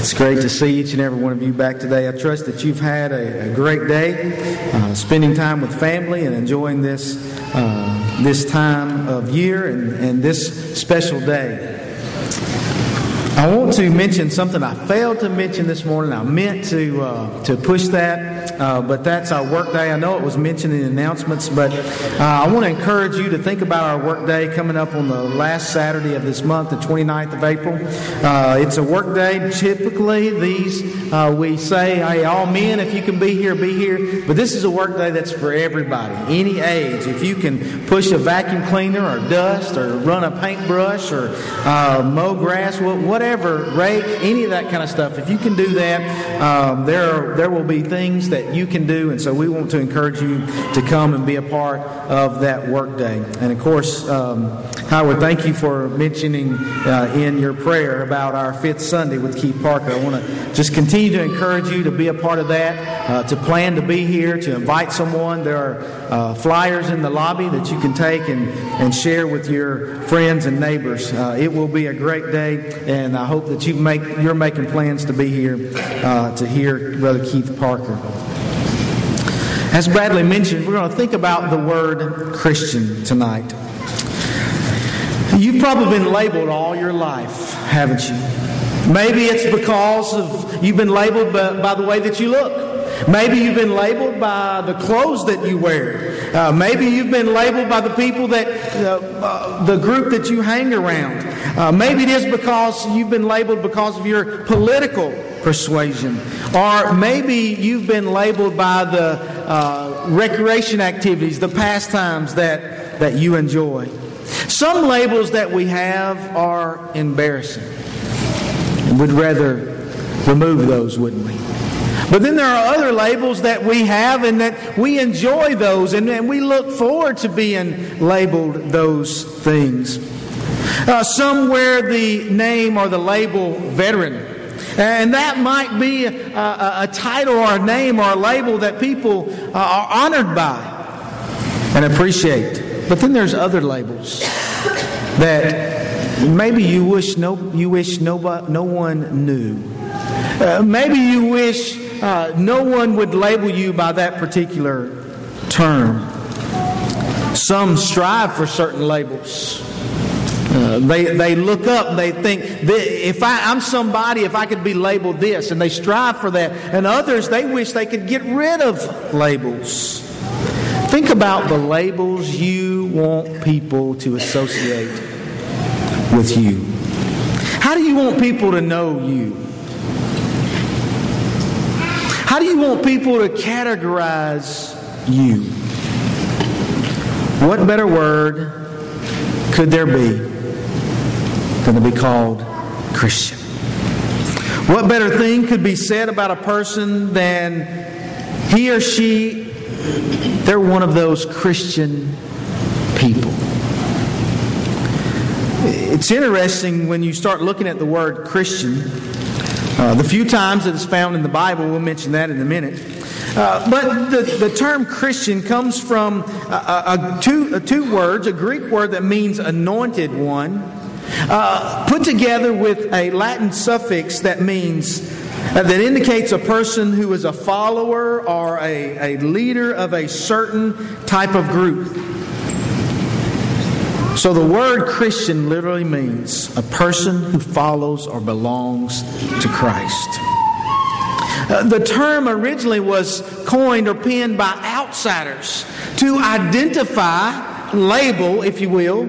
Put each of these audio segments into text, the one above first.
It's great to see each and every one of you back today. I trust that you've had a, a great day, uh, spending time with family and enjoying this uh, this time of year and, and this special day. I want to mention something I failed to mention this morning. I meant to uh, to push that, uh, but that's our work day. I know it was mentioned in the announcements, but uh, I want to encourage you to think about our work day coming up on the last Saturday of this month, the 29th of April. Uh, it's a work day. Typically, these uh, we say, "Hey, all men, if you can be here, be here." But this is a work day that's for everybody, any age. If you can push a vacuum cleaner or dust or run a paintbrush or uh, mow grass, whatever, rake, any of that kind of stuff. If you can do that, um, there are, there will be things that you can do, and so we want to encourage you to come and be a part of that work day. And of course, um, Howard, thank you for mentioning uh, in your prayer about our fifth Sunday with Keith Parker. I want to just continue to encourage you to be a part of that, uh, to plan to be here, to invite someone. There are uh, flyers in the lobby that you can take and, and share with your friends and neighbors. Uh, it will be a great day, and I hope that you make, you're making plans to be here uh, to hear Brother Keith Parker. As Bradley mentioned, we're going to think about the word Christian tonight. You've probably been labeled all your life, haven't you? Maybe it's because of you've been labeled by, by the way that you look. Maybe you've been labeled by the clothes that you wear. Uh, maybe you've been labeled by the people that, uh, uh, the group that you hang around. Uh, maybe it is because you've been labeled because of your political persuasion. Or maybe you've been labeled by the uh, recreation activities, the pastimes that, that you enjoy. Some labels that we have are embarrassing. We'd rather remove those, wouldn't we? But then there are other labels that we have and that we enjoy those and, and we look forward to being labeled those things. Uh, somewhere the name or the label veteran. And that might be a, a, a, title or a name or a label that people uh, are honored by and appreciate. But then there's other labels that maybe you wish no, you wish no, no one knew. Uh, maybe you wish uh, no one would label you by that particular term. Some strive for certain labels. Uh, they, they look up, they think, if I, I'm somebody, if I could be labeled this, and they strive for that. And others, they wish they could get rid of labels. Think about the labels you want people to associate with you. How do you want people to know you? How do you want people to categorize you? What better word could there be than to be called Christian? What better thing could be said about a person than he or she, they're one of those Christian people? It's interesting when you start looking at the word Christian uh, the few times that it's found in the Bible, we'll mention that in a minute. Uh, but the, the term Christian comes from a, a, a two, a two words, a Greek word that means anointed one, uh, put together with a Latin suffix that means uh, that indicates a person who is a follower or a, a leader of a certain type of group. So the word Christian literally means a person who follows or belongs to Christ. Uh, the term originally was coined or penned by outsiders to identify, label, if you will,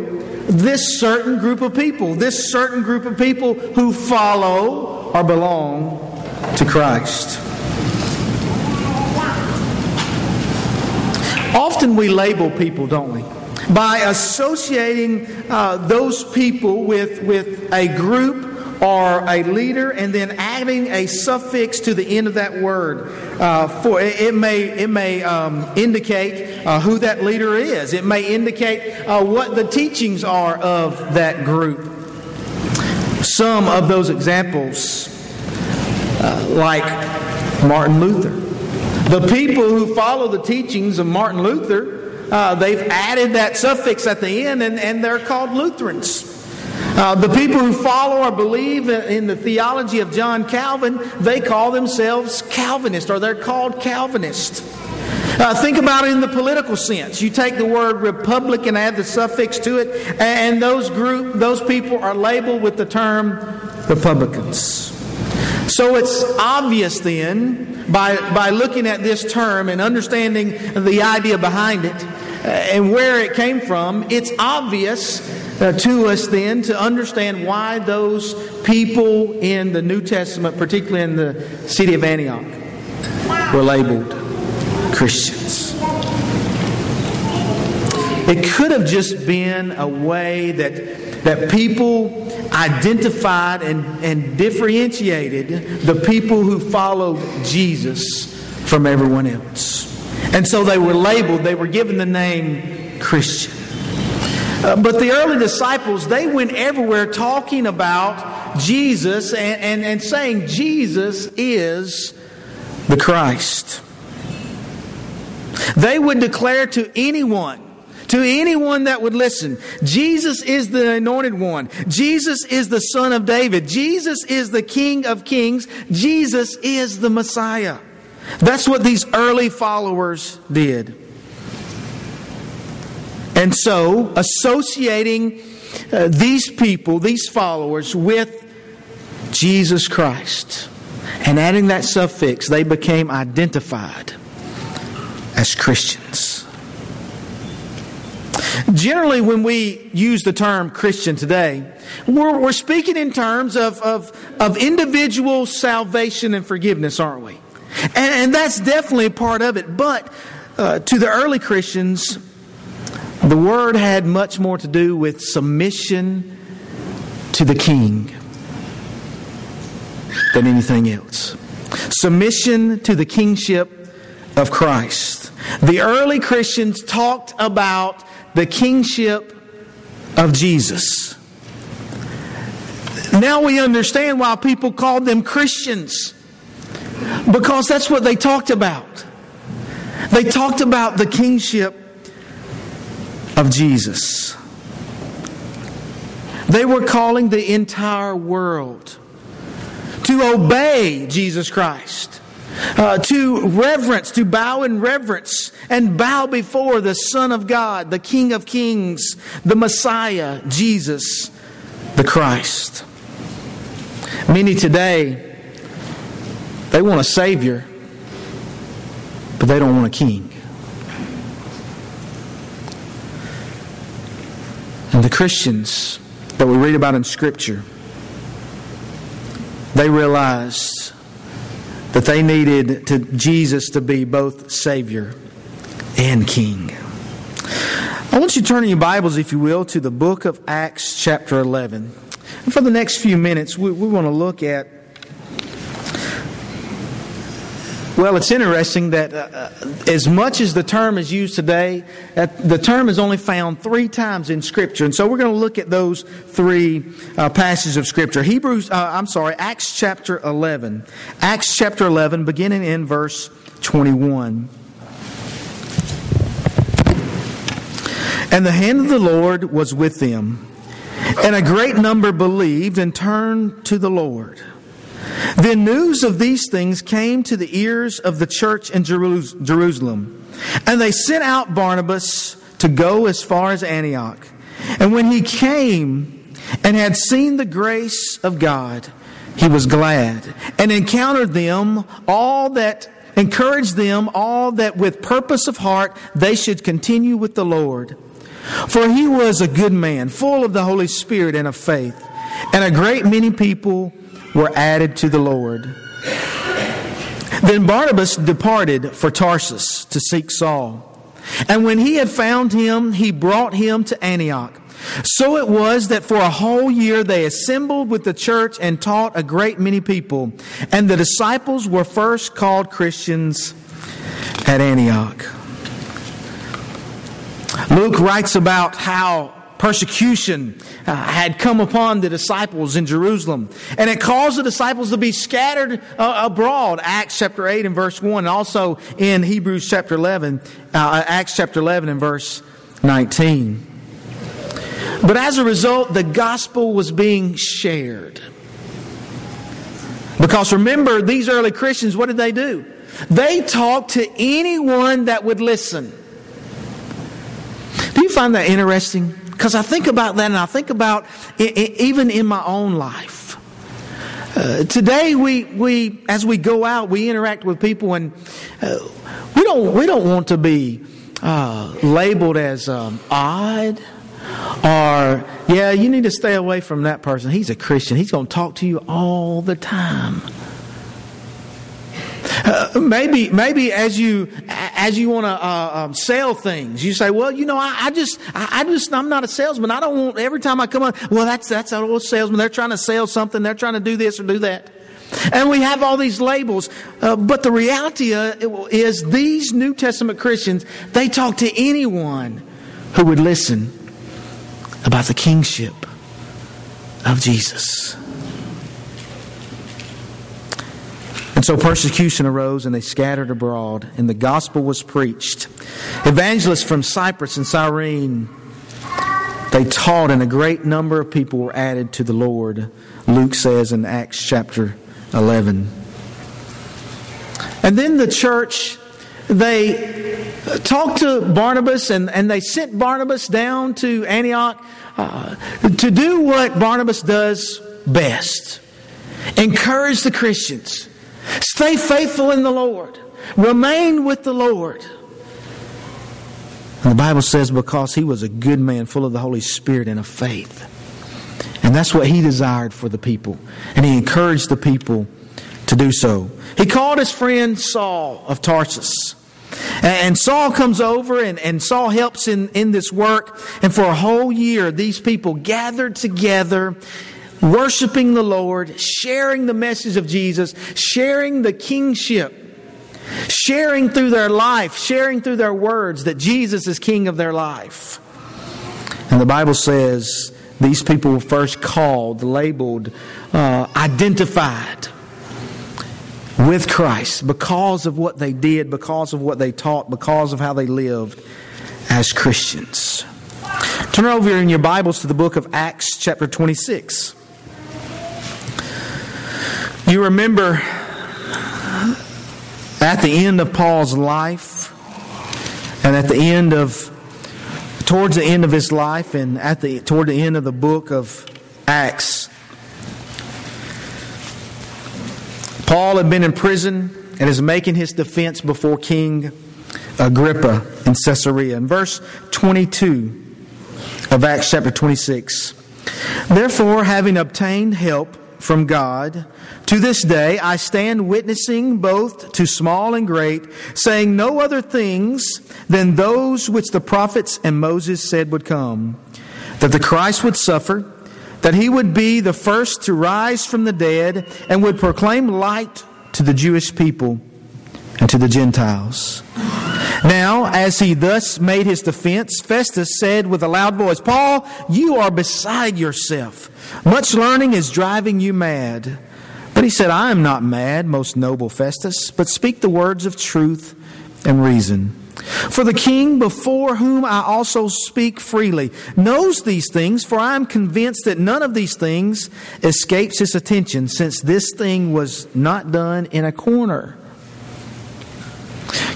this certain group of people, this certain group of people who follow or belong to Christ. Often we label people, don't we? by associating uh, those people with, with a group or a leader and then adding a suffix to the end of that word uh, for it may it may um, indicate uh, who that leader is. It may indicate uh, what the teachings are of that group. Some of those examples uh, like martin luther. The people who follow the teachings of martin luther uh, they've added that suffix at the end and, and they're called Lutherans. Uh, the people who follow or believe in the theology of John Calvin, they call themselves Calvinist or they're called Calvinist. Uh, think about it in the political sense. You take the word Republican, add the suffix to it, and those group, those people are labeled with the term Republicans. So it's obvious then, by, by looking at this term and understanding the idea behind it uh, and where it came from, it's obvious uh, to us then to understand why those people in the New Testament, particularly in the city of Antioch, were labeled Christians. It could have just been a way that, that people identified and, and differentiated the people who followed Jesus from everyone else. And so they were labeled, they were given the name Christian. Uh, but the early disciples, they went everywhere talking about Jesus and, and, and saying Jesus is the Christ. They would declare to anyone, to anyone that would listen, Jesus is the anointed one. Jesus is the son of David. Jesus is the king of kings. Jesus is the Messiah. That's what these early followers did. And so, associating uh, these people, these followers, with Jesus Christ and adding that suffix, they became identified as Christians. Generally, when we use the term Christian today, we're, we're speaking in terms of, of, of individual salvation and forgiveness, aren't we? And, and that's definitely a part of it. But uh, to the early Christians, the word had much more to do with submission to the king than anything else. Submission to the kingship of Christ. The early Christians talked about the kingship of Jesus. Now we understand why people called them Christians. Because that's what they talked about. They talked about the kingship of Jesus. They were calling the entire world to obey Jesus Christ, uh, to reverence, to bow in reverence and bow before the Son of God, the King of Kings, the Messiah, Jesus the Christ. Many today, they want a Savior, but they don't want a King. And the Christians that we read about in Scripture, they realized that they needed to, Jesus to be both Savior and King. I want you to turn in your Bibles, if you will, to the book of Acts, chapter 11. And for the next few minutes, we, we want to look at Well, it's interesting that uh, uh, as much as the term is used today, the term is only found three times in Scripture. And so we're going to look at those three uh, passages of Scripture. Hebrews, uh, I'm sorry, Acts chapter 11. Acts chapter 11, beginning in verse 21. And the hand of the Lord was with them, and a great number believed and turned to the Lord. Then news of these things came to the ears of the church in Jerusalem. And they sent out Barnabas to go as far as Antioch. And when he came and had seen the grace of God, he was glad and encountered them all that encouraged them all that with purpose of heart they should continue with the Lord. For he was a good man, full of the Holy Spirit and of faith. And a great many people were added to the Lord. Then Barnabas departed for Tarsus to seek Saul. And when he had found him, he brought him to Antioch. So it was that for a whole year they assembled with the church and taught a great many people. And the disciples were first called Christians at Antioch. Luke writes about how persecution uh, had come upon the disciples in Jerusalem. And it caused the disciples to be scattered uh, abroad. Acts chapter 8 and verse 1, and also in Hebrews chapter 11, uh, Acts chapter 11 and verse 19. But as a result, the gospel was being shared. Because remember, these early Christians, what did they do? They talked to anyone that would listen. Do you find that interesting? Because I think about that and I think about it, even in my own life. Uh, today, we, we, as we go out, we interact with people and uh, we, don't, we don't want to be uh, labeled as um, odd or, yeah, you need to stay away from that person. He's a Christian. He's going to talk to you all the time. Uh, maybe, maybe as you as you want to uh, um, sell things, you say, "Well, you know, I, I just, I, I, just, I'm not a salesman. I don't want every time I come on. Well, that's that's a old salesman. They're trying to sell something. They're trying to do this or do that." And we have all these labels, uh, but the reality uh, is these New Testament Christians they talk to anyone who would listen about the kingship of Jesus. And so persecution arose and they scattered abroad, and the gospel was preached. Evangelists from Cyprus and Cyrene, they taught, and a great number of people were added to the Lord, Luke says in Acts chapter 11. And then the church, they talked to Barnabas and, and they sent Barnabas down to Antioch uh, to do what Barnabas does best encourage the Christians Stay faithful in the Lord. Remain with the Lord. And the Bible says because he was a good man, full of the Holy Spirit and of faith. And that's what he desired for the people. And he encouraged the people to do so. He called his friend Saul of Tarsus. And Saul comes over and, and Saul helps in, in this work. And for a whole year, these people gathered together worshiping the Lord, sharing the message of Jesus, sharing the kingship, sharing through their life, sharing through their words that Jesus is king of their life. And the Bible says these people were first called, labeled, uh, identified with Christ because of what they did, because of what they taught, because of how they lived as Christians. Turn over in your Bibles to the book of Acts, chapter 26. You remember at the end of Paul's life, and at the end of, towards the end of his life, and at the toward the end of the book of Acts, Paul had been in prison and is making his defense before King Agrippa in Caesarea. In verse 22 of Acts chapter 26, therefore, having obtained help from God. To this day, I stand witnessing both to small and great, saying no other things than those which the prophets and Moses said would come that the Christ would suffer, that he would be the first to rise from the dead, and would proclaim light to the Jewish people and to the Gentiles. Now, as he thus made his defense, Festus said with a loud voice, Paul, you are beside yourself. Much learning is driving you mad. But he said, I am not mad, most noble Festus, but speak the words of truth and reason. For the king, before whom I also speak freely, knows these things, for I am convinced that none of these things escapes his attention, since this thing was not done in a corner.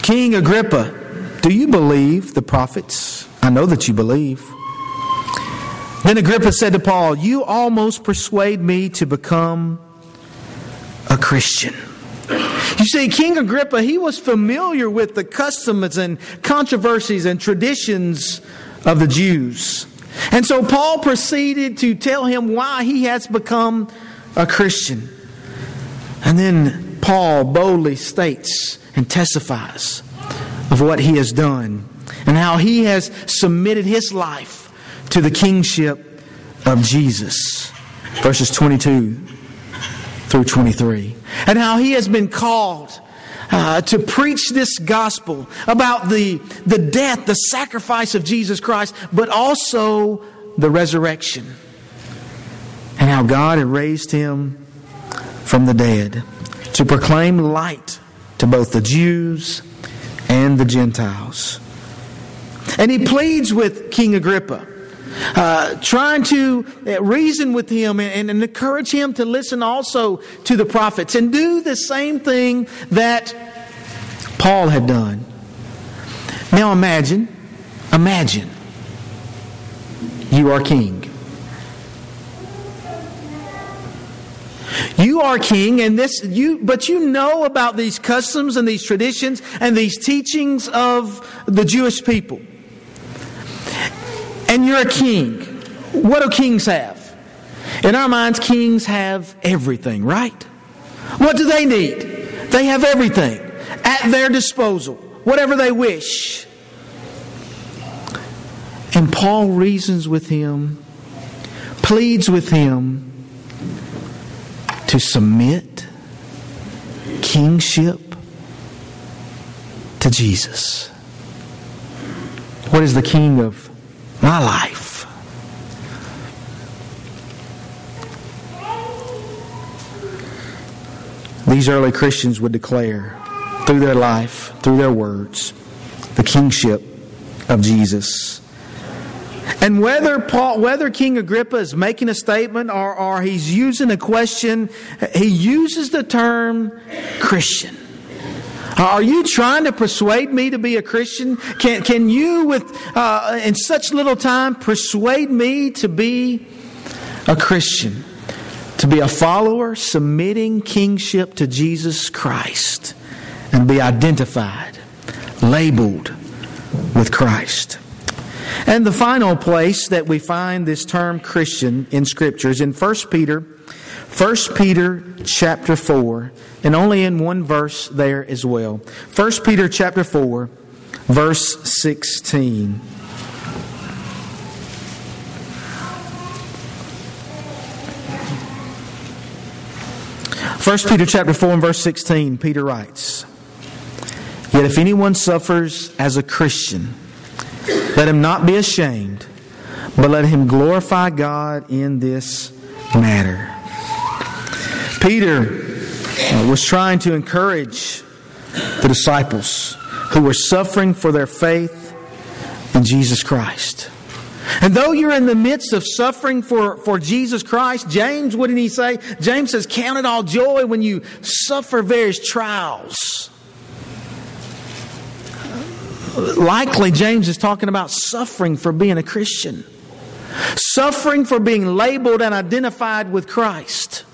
King Agrippa, do you believe the prophets? I know that you believe. Then Agrippa said to Paul, You almost persuade me to become a Christian. You see, King Agrippa, he was familiar with the customs and controversies and traditions of the Jews. And so Paul proceeded to tell him why he has become a Christian. And then Paul boldly states and testifies of what he has done and how he has submitted his life to the kingship of Jesus. Verses 22 through 23. And how he has been called uh, to preach this gospel about the, the death, the sacrifice of Jesus Christ, but also the resurrection. And how God had raised him from the dead to proclaim light to both the Jews and the Gentiles. And he pleads with King Agrippa uh, trying to uh, reason with him and, and encourage him to listen also to the prophets and do the same thing that Paul had done. Now imagine, imagine you are king. You are king, and this you, but you know about these customs and these traditions and these teachings of the Jewish people. And you're a king. What do kings have? In our minds, kings have everything, right? What do they need? They have everything at their disposal, whatever they wish. And Paul reasons with him, pleads with him to submit kingship to Jesus. What is the king of my life? These early Christians would declare through their life, through their words, the kingship of Jesus. And whether Paul, whether King Agrippa is making a statement or, or he's using a question, he uses the term Christian. Are you trying to persuade me to be a Christian? Can, can you, with uh, in such little time, persuade me to be a Christian, to be a follower, submitting kingship to Jesus Christ, and be identified, labeled with Christ? And the final place that we find this term Christian in Scripture is in 1 Peter, 1 Peter chapter 4, and only in one verse there as well. 1 Peter chapter 4, verse 16. First Peter chapter 4 and verse 16, Peter writes, Yet if anyone suffers as a Christian, let him not be ashamed, but let him glorify God in this matter. Peter uh, was trying to encourage the disciples who were suffering for their faith in Jesus Christ. And though you're in the midst of suffering for, for Jesus Christ, James, what did he say? James says, Count it all joy when you suffer various trials likely James is talking about suffering for being a Christian, suffering for being labeled and identified with Christ.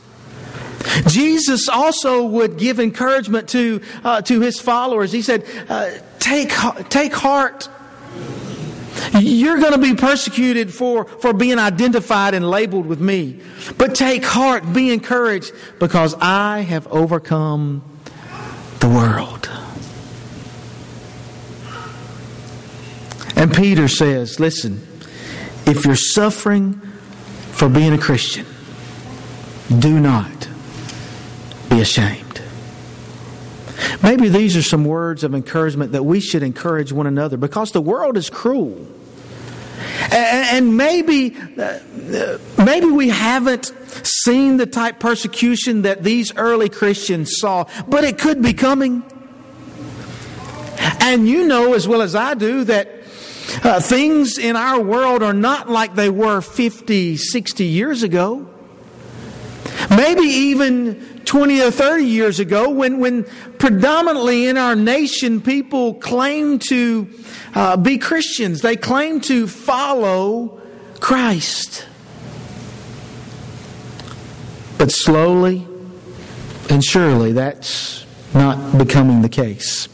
Jesus also would give encouragement to, uh, to his followers. He said, uh, take, take heart. You're going to be persecuted for, for being identified and labeled with me. But take heart, be encouraged, because I have overcome the world. And Peter says, listen, if you're suffering for being a Christian, do not be ashamed. Maybe these are some words of encouragement that we should encourage one another because the world is cruel. And maybe, uh, maybe we haven't seen the type persecution that these early Christians saw, but it could be coming. And you know as well as I do that uh, things in our world are not like they were 50, 60 years ago. Maybe even 20 or 30 years ago, when, when predominantly in our nation people claim to uh, be Christians, they claim to follow Christ. But slowly and surely that's not becoming the case.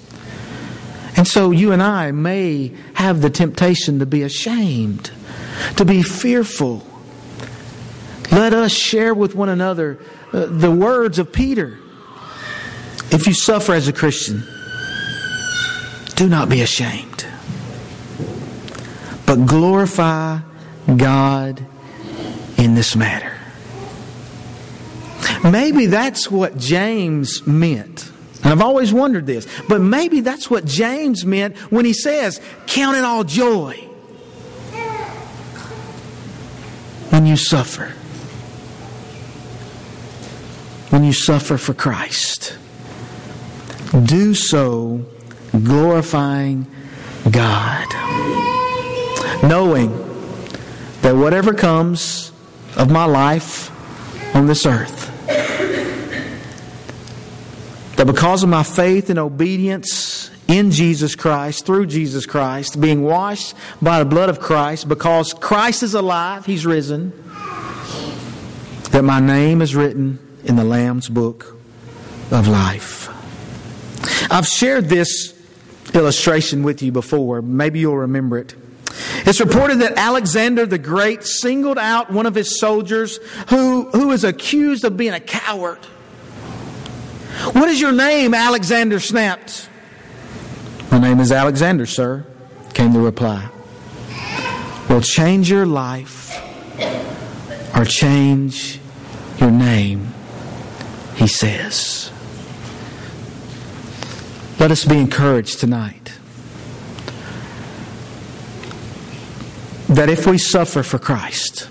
And so you and I may have the temptation to be ashamed, to be fearful. Let us share with one another uh, the words of Peter. If you suffer as a Christian, do not be ashamed, but glorify God in this matter. Maybe that's what James meant and I've always wondered this, but maybe that's what James meant when he says, Count it all joy when you suffer. When you suffer for Christ. Do so glorifying God. Knowing that whatever comes of my life on this earth, that because of my faith and obedience in Jesus Christ, through Jesus Christ, being washed by the blood of Christ, because Christ is alive, He's risen, that my name is written in the Lamb's book of life. I've shared this illustration with you before. Maybe you'll remember it. It's reported that Alexander the Great singled out one of his soldiers who, who is accused of being a coward. What is your name? Alexander snapped. My name is Alexander, sir, came the reply. Well, change your life or change your name, he says. Let us be encouraged tonight that if we suffer for Christ,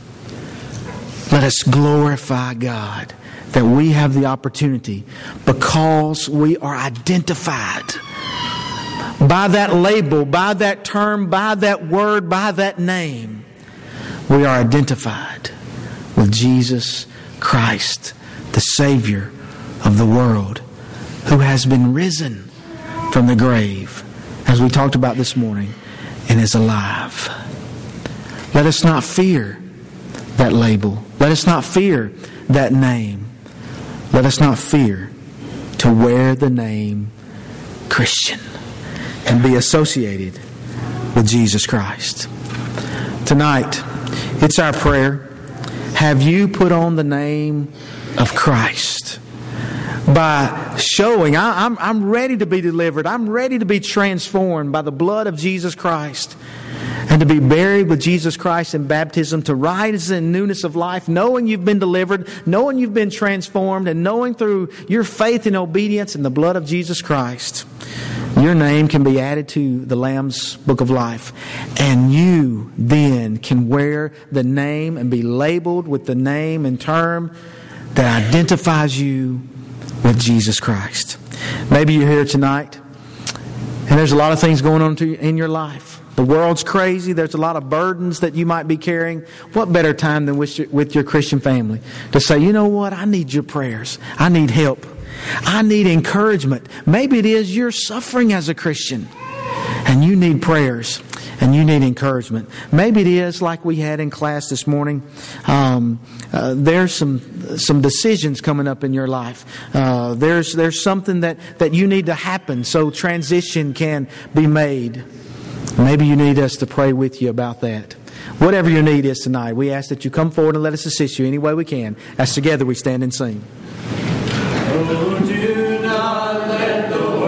let us glorify God that we have the opportunity because we are identified by that label, by that term, by that word, by that name. We are identified with Jesus Christ, the Savior of the world, who has been risen from the grave, as we talked about this morning, and is alive. Let us not fear that label. Let us not fear that name. Let us not fear to wear the name Christian and be associated with Jesus Christ. Tonight, it's our prayer. Have you put on the name of Christ? By showing, I, am I'm, I'm ready to be delivered. I'm ready to be transformed by the blood of Jesus Christ and to be buried with Jesus Christ in baptism, to rise in newness of life, knowing you've been delivered, knowing you've been transformed, and knowing through your faith and obedience in the blood of Jesus Christ, your name can be added to the Lamb's book of life. And you then can wear the name and be labeled with the name and term that identifies you with Jesus Christ. Maybe you're here tonight and there's a lot of things going on in your life. The world's crazy. There's a lot of burdens that you might be carrying. What better time than with your, with your Christian family to say, you know what? I need your prayers. I need help. I need encouragement. Maybe it is you're suffering as a Christian and you need prayers and you need encouragement. Maybe it is like we had in class this morning. Um, uh, there's some some decisions coming up in your life. Uh, there's there's something that that you need to happen so transition can be made. Maybe you need us to pray with you about that. Whatever your need is tonight, we ask that you come forward and let us assist you any way we can as together we stand and sing.